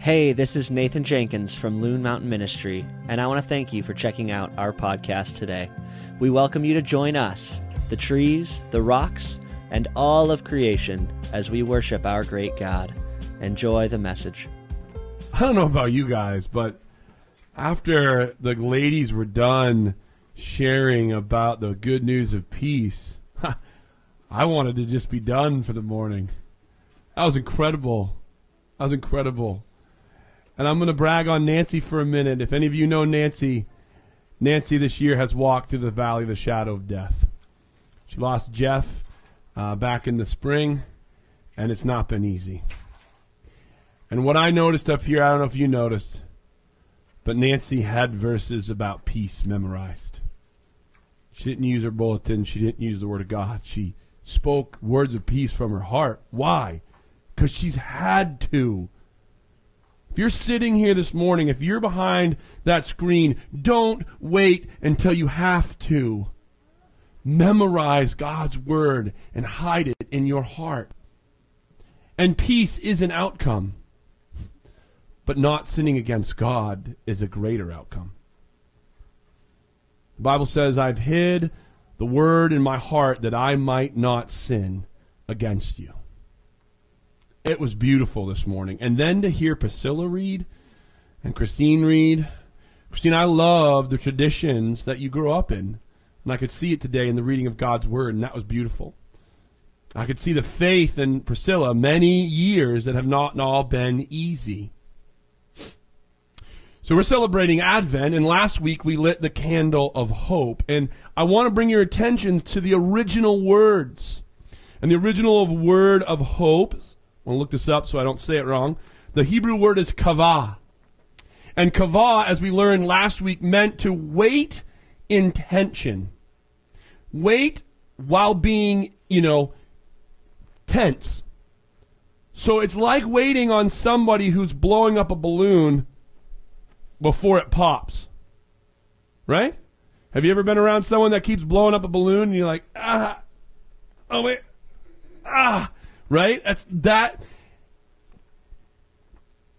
Hey, this is Nathan Jenkins from Loon Mountain Ministry, and I want to thank you for checking out our podcast today. We welcome you to join us, the trees, the rocks, and all of creation as we worship our great God. Enjoy the message. I don't know about you guys, but after the ladies were done sharing about the good news of peace, I wanted to just be done for the morning. That was incredible. That was incredible. And I'm going to brag on Nancy for a minute. If any of you know Nancy, Nancy this year has walked through the valley of the shadow of death. She lost Jeff uh, back in the spring, and it's not been easy. And what I noticed up here, I don't know if you noticed, but Nancy had verses about peace memorized. She didn't use her bulletin. She didn't use the Word of God. She spoke words of peace from her heart. Why? Because she's had to. If you're sitting here this morning, if you're behind that screen, don't wait until you have to. Memorize God's Word and hide it in your heart. And peace is an outcome. But not sinning against God is a greater outcome. The Bible says, I've hid the word in my heart that I might not sin against you. It was beautiful this morning. And then to hear Priscilla read and Christine read. Christine, I love the traditions that you grew up in. And I could see it today in the reading of God's Word, and that was beautiful. I could see the faith in Priscilla many years that have not all been easy. So we're celebrating Advent, and last week we lit the candle of hope. And I want to bring your attention to the original words. And the original word of hope want to look this up so I don't say it wrong. The Hebrew word is kavah. And kavah, as we learned last week, meant to wait in tension. Wait while being, you know, tense. So it's like waiting on somebody who's blowing up a balloon before it pops. Right? Have you ever been around someone that keeps blowing up a balloon and you're like, ah, oh wait, ah, right? That's that.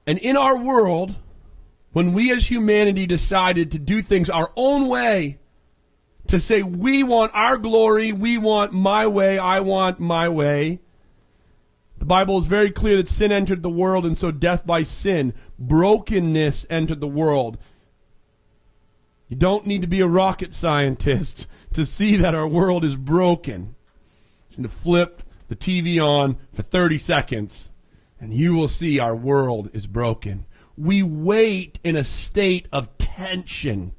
And in our world, when we as humanity decided to do things our own way, to say we want our glory, we want my way, I want my way, the Bible is very clear that sin entered the world and so death by sin, brokenness entered the world. You don't need to be a rocket scientist to see that our world is broken. You to flip the TV on for 30 seconds, and you will see our world is broken. We wait in a state of tension.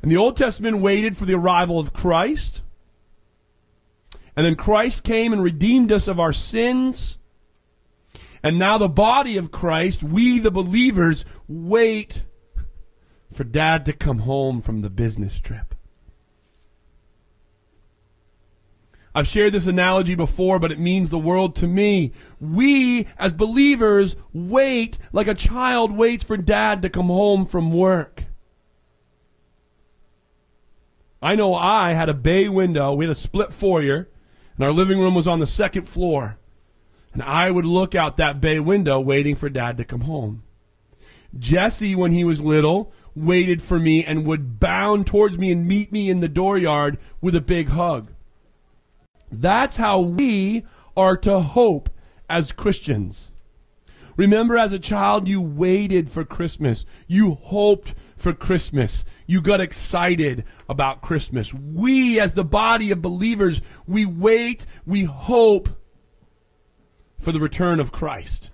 And the Old Testament waited for the arrival of Christ. And then Christ came and redeemed us of our sins. And now the body of Christ, we the believers, wait for dad to come home from the business trip. I've shared this analogy before, but it means the world to me. We, as believers, wait like a child waits for dad to come home from work. I know I had a bay window. We had a split foyer, and our living room was on the second floor. And I would look out that bay window waiting for dad to come home. Jesse, when he was little, waited for me and would bound towards me and meet me in the dooryard with a big hug. That's how we are to hope as Christians. Remember, as a child, you waited for Christmas. You hoped for Christmas. You got excited about Christmas. We, as the body of believers, we wait, we hope for the return of Christ.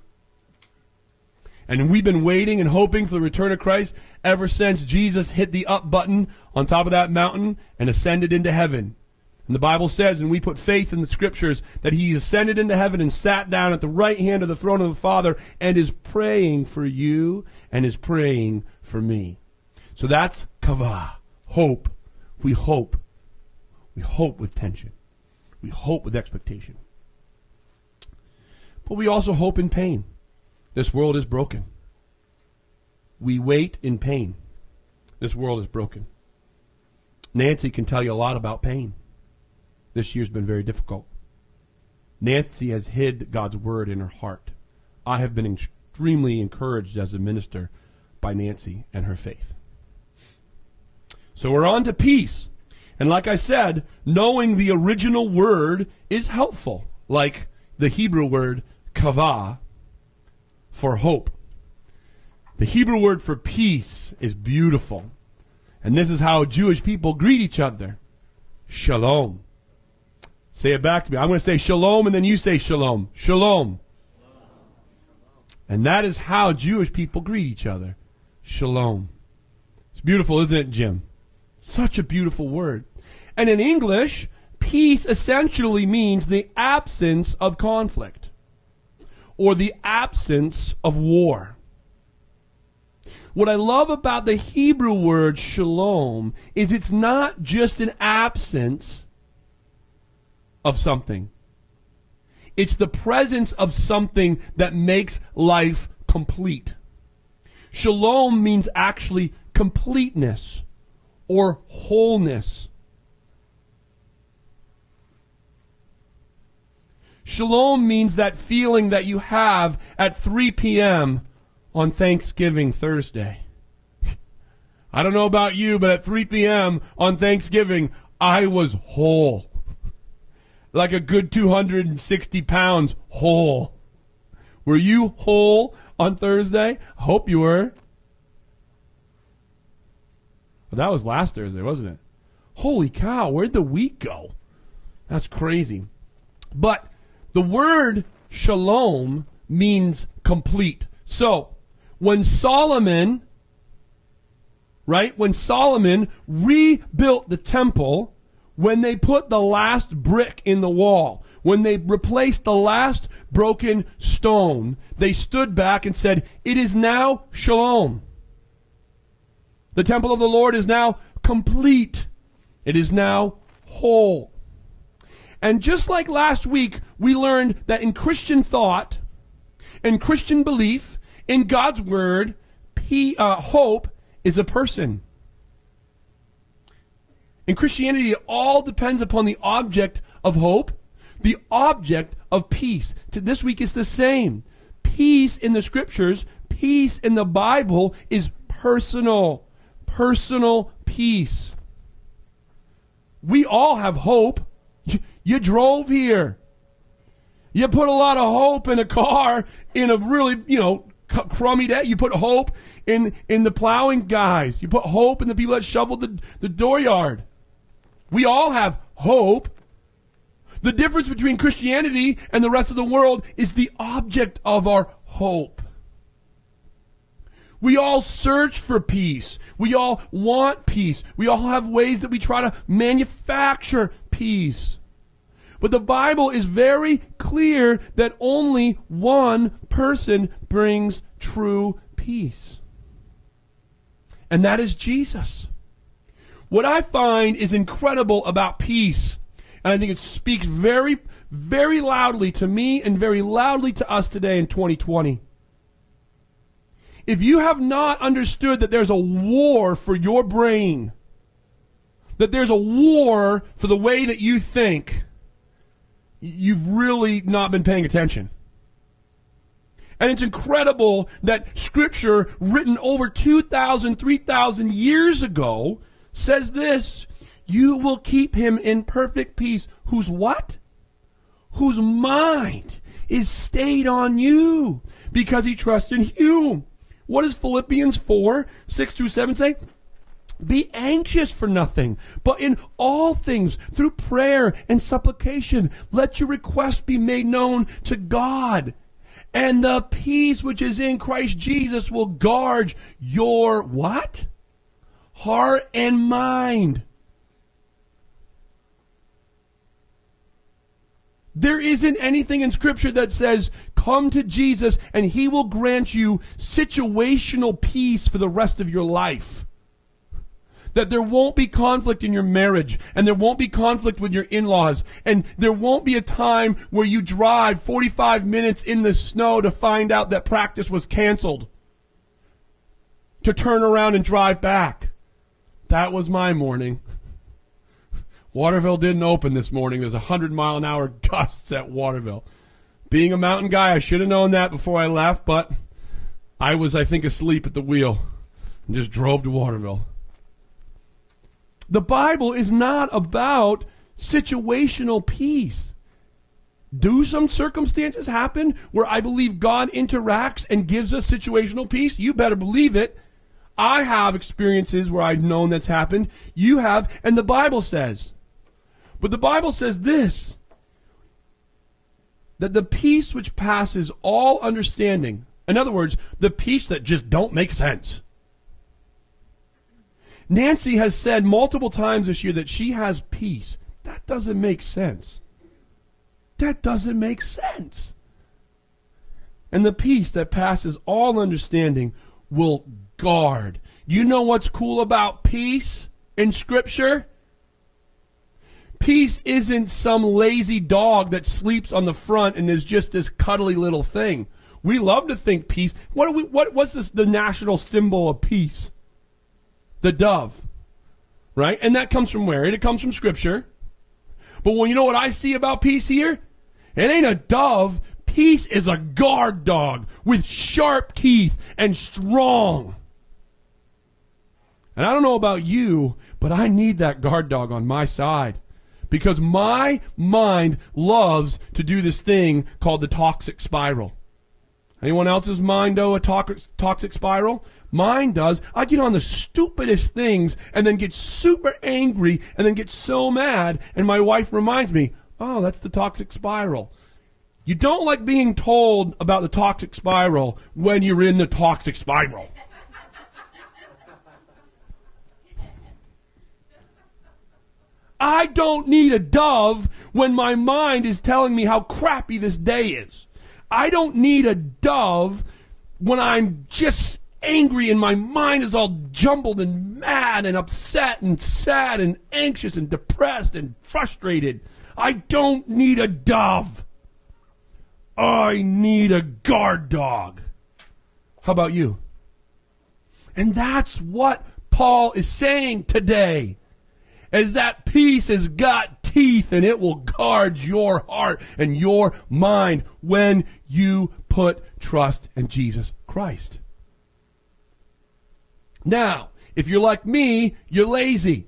And we've been waiting and hoping for the return of Christ ever since Jesus hit the up button on top of that mountain and ascended into heaven. And the Bible says, and we put faith in the scriptures, that he ascended into heaven and sat down at the right hand of the throne of the Father and is praying for you and is praying for me. So that's kavah, hope. We hope. We hope with tension. We hope with expectation. But we also hope in pain. This world is broken. We wait in pain. This world is broken. Nancy can tell you a lot about pain. This year's been very difficult. Nancy has hid God's word in her heart I have been extremely encouraged as a minister by Nancy and her faith. So we're on to peace. And like I said, knowing the original word is helpful, like the Hebrew word kavah for hope. The Hebrew word for peace is beautiful. And this is how Jewish people greet each other. Shalom. Say it back to me. I'm going to say shalom and then you say shalom. Shalom. And that is how Jewish people greet each other. Shalom. It's beautiful, isn't it, Jim? Such a beautiful word. And in English, peace essentially means the absence of conflict or the absence of war. What I love about the Hebrew word shalom is it's not just an absence of something. It's the presence of something that makes life complete. Shalom means actually completeness or wholeness. Shalom means that feeling that you have at 3 p.m. on Thanksgiving Thursday. I don't know about you, but at 3 p.m. on Thanksgiving, I was whole. Like a good 260 pounds whole. Were you whole on Thursday? Hope you were. But that was last Thursday, wasn't it? Holy cow, where'd the week go? That's crazy. But the word shalom means complete. So, when Solomon, right, when Solomon rebuilt the temple, when they put the last brick in the wall, when they replaced the last broken stone, they stood back and said, It is now shalom. The temple of the Lord is now complete. It is now whole. And just like last week, we learned that in Christian thought, in Christian belief, in God's Word, uh, hope is a person. In Christianity, it all depends upon the object of hope, the object of peace. To this week is the same. Peace in the scriptures, peace in the Bible is personal. Personal peace. We all have hope. You drove here. You put a lot of hope in a car in a really, you know, crummy day. You put hope in, in the plowing guys. You put hope in the people that shoveled the, the dooryard. We all have hope. The difference between Christianity and the rest of the world is the object of our hope. We all search for peace. We all want peace. We all have ways that we try to manufacture peace. But the Bible is very clear that only one person brings true peace. And that is Jesus. What I find is incredible about peace, and I think it speaks very, very loudly to me and very loudly to us today in 2020. If you have not understood that there's a war for your brain, that there's a war for the way that you think, you've really not been paying attention. And it's incredible that scripture written over 2,000, 3,000 years ago says this You will keep him in perfect peace. Whose what? Whose mind is stayed on you because he trusts in you. What does Philippians 4 6 through 7 say? Be anxious for nothing, but in all things, through prayer and supplication, let your requests be made known to God. And the peace which is in Christ Jesus will guard your what? Heart and mind. There isn't anything in Scripture that says, come to Jesus and He will grant you situational peace for the rest of your life that there won't be conflict in your marriage and there won't be conflict with your in-laws and there won't be a time where you drive 45 minutes in the snow to find out that practice was canceled to turn around and drive back. That was my morning. Waterville didn't open this morning. There's a 100 mile an hour gusts at Waterville. Being a mountain guy, I should have known that before I left, but I was, I think, asleep at the wheel and just drove to Waterville. The Bible is not about situational peace. Do some circumstances happen where I believe God interacts and gives us situational peace? You better believe it. I have experiences where I've known that's happened. You have, and the Bible says. But the Bible says this that the peace which passes all understanding, in other words, the peace that just don't make sense. Nancy has said multiple times this year that she has peace. That doesn't make sense. That doesn't make sense. And the peace that passes all understanding will guard. You know what's cool about peace in Scripture? Peace isn't some lazy dog that sleeps on the front and is just this cuddly little thing. We love to think peace. What we, what, what's this, the national symbol of peace? The dove. Right? And that comes from where? It comes from Scripture. But when you know what I see about peace here? It ain't a dove. Peace is a guard dog with sharp teeth and strong. And I don't know about you, but I need that guard dog on my side. Because my mind loves to do this thing called the toxic spiral. Anyone else's mind know a toxic spiral? Mine does. I get on the stupidest things and then get super angry and then get so mad. And my wife reminds me, oh, that's the toxic spiral. You don't like being told about the toxic spiral when you're in the toxic spiral. I don't need a dove when my mind is telling me how crappy this day is. I don't need a dove when I'm just angry and my mind is all jumbled and mad and upset and sad and anxious and depressed and frustrated. I don't need a dove. I need a guard dog. How about you? And that's what Paul is saying today as that peace has got teeth and it will guard your heart and your mind when you put trust in Jesus Christ. Now, if you're like me, you're lazy.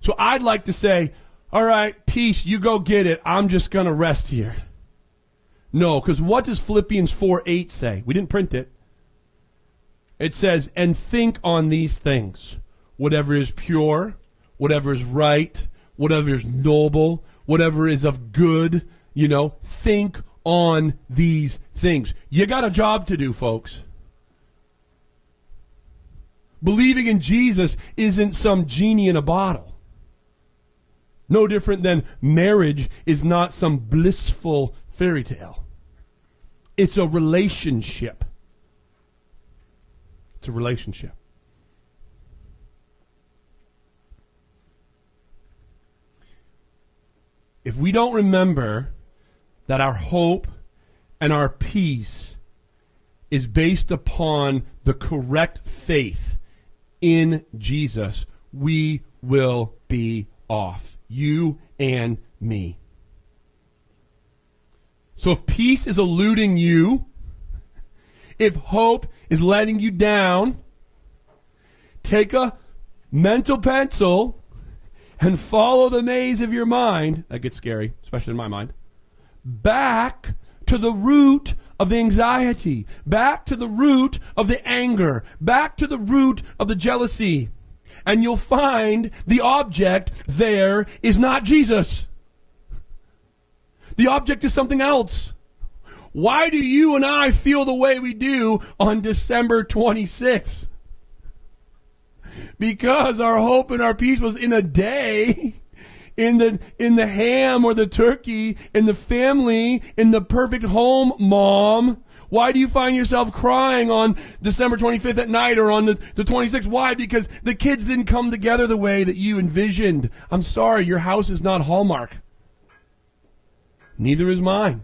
So I'd like to say, all right, peace, you go get it. I'm just going to rest here. No, because what does Philippians 4 8 say? We didn't print it. It says, and think on these things. Whatever is pure, whatever is right, whatever is noble, whatever is of good, you know, think on these things. You got a job to do, folks. Believing in Jesus isn't some genie in a bottle. No different than marriage is not some blissful fairy tale. It's a relationship. It's a relationship. If we don't remember that our hope and our peace is based upon the correct faith in Jesus, we will be off. You and me. So if peace is eluding you, if hope is letting you down, take a mental pencil and follow the maze of your mind, that gets scary, especially in my mind, back to the root of the anxiety, back to the root of the anger, back to the root of the jealousy. And you'll find the object there is not Jesus. The object is something else. Why do you and I feel the way we do on December 26th? Because our hope and our peace was in a day in the in the ham or the turkey in the family in the perfect home mom why do you find yourself crying on December 25th at night or on the, the 26th? Why? Because the kids didn't come together the way that you envisioned. I'm sorry, your house is not Hallmark. Neither is mine.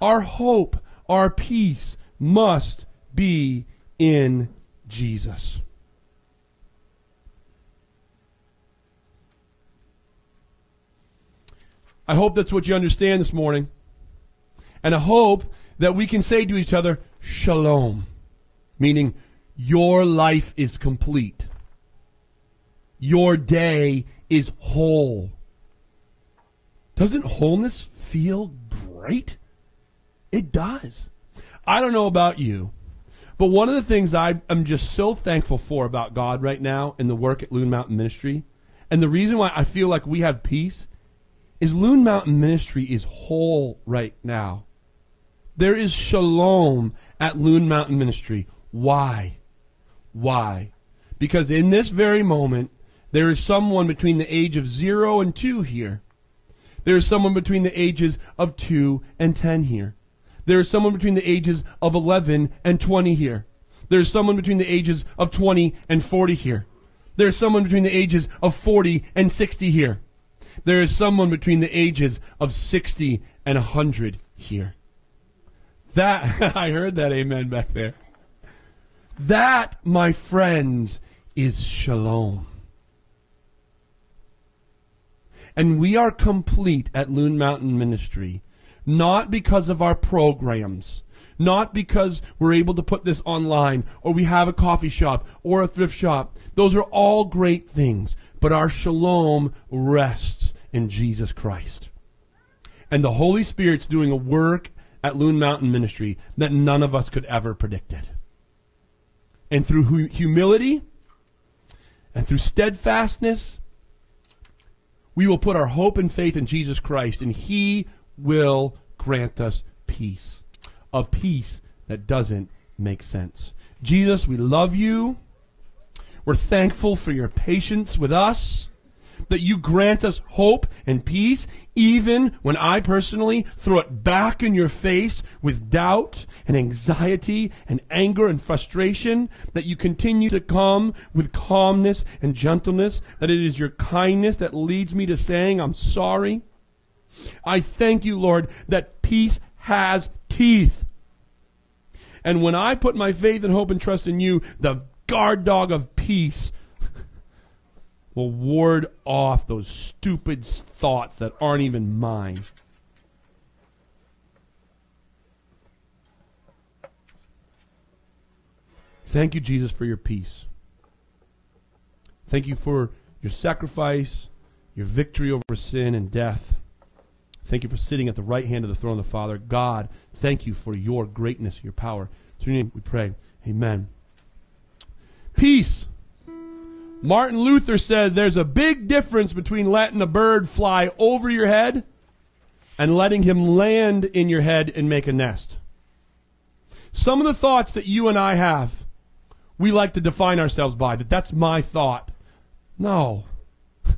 Our hope, our peace must be in Jesus. I hope that's what you understand this morning. and I hope that we can say to each other, Shalom, meaning your life is complete. Your day is whole. Doesn't wholeness feel great? It does. I don't know about you, but one of the things I, am just so thankful for about God right now and the work at Loon Mountain Ministry, and the reason why I feel like we have peace, is Loon Mountain Ministry is whole right now. There is shalom at Loon Mountain Ministry. Why? Why? Because in this very moment, there is someone between the age of zero and two here. There is someone between the ages of two and ten here. There is someone between the ages of 11 and 20 here. There is someone between the ages of 20 and 40 here. There is someone between the ages of 40 and 60 here. There is someone between the ages of 60 and 100 here. That, I heard that amen back there. That, my friends, is shalom. And we are complete at Loon Mountain Ministry not because of our programs, not because we're able to put this online or we have a coffee shop or a thrift shop. Those are all great things, but our shalom rests in Jesus Christ. And the Holy Spirit's doing a work at Loon Mountain Ministry that none of us could ever predict it. And through hu- humility and through steadfastness, we will put our hope and faith in Jesus Christ, and He will grant us peace. A peace that doesn't make sense. Jesus, we love you. We're thankful for your patience with us, that you grant us hope and peace, even when I personally throw it back in your face with doubt and anxiety and anger and frustration, that you continue to come with calmness and gentleness, that it is your kindness that leads me to saying, I'm sorry. I thank you, Lord, that peace has teeth. And when I put my faith and hope and trust in you, the guard dog of peace will ward off those stupid thoughts that aren't even mine. Thank you, Jesus, for your peace. Thank you for your sacrifice, your victory over sin and death. Thank you for sitting at the right hand of the throne of the Father. God, thank you for your greatness, your power. Your name we pray. Amen. Peace. Martin Luther said there's a big difference between letting a bird fly over your head and letting him land in your head and make a nest. Some of the thoughts that you and I have, we like to define ourselves by that that's my thought. No.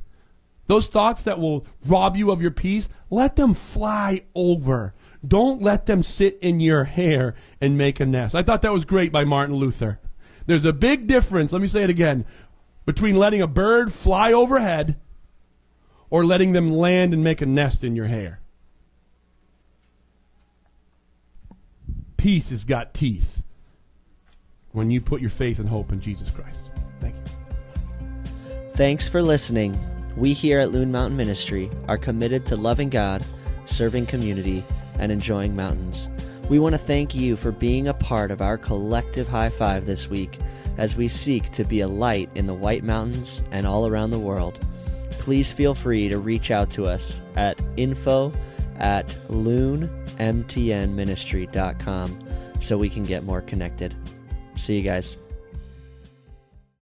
Those thoughts that will rob you of your peace, let them fly over. Don't let them sit in your hair and make a nest. I thought that was great by Martin Luther. There's a big difference, let me say it again, between letting a bird fly overhead or letting them land and make a nest in your hair. Peace has got teeth when you put your faith and hope in Jesus Christ. Thank you. Thanks for listening. We here at Loon Mountain Ministry are committed to loving God, serving community, and enjoying mountains. We want to thank you for being a part of our collective high five this week as we seek to be a light in the White Mountains and all around the world. Please feel free to reach out to us at info at loonmtnministry.com so we can get more connected. See you guys.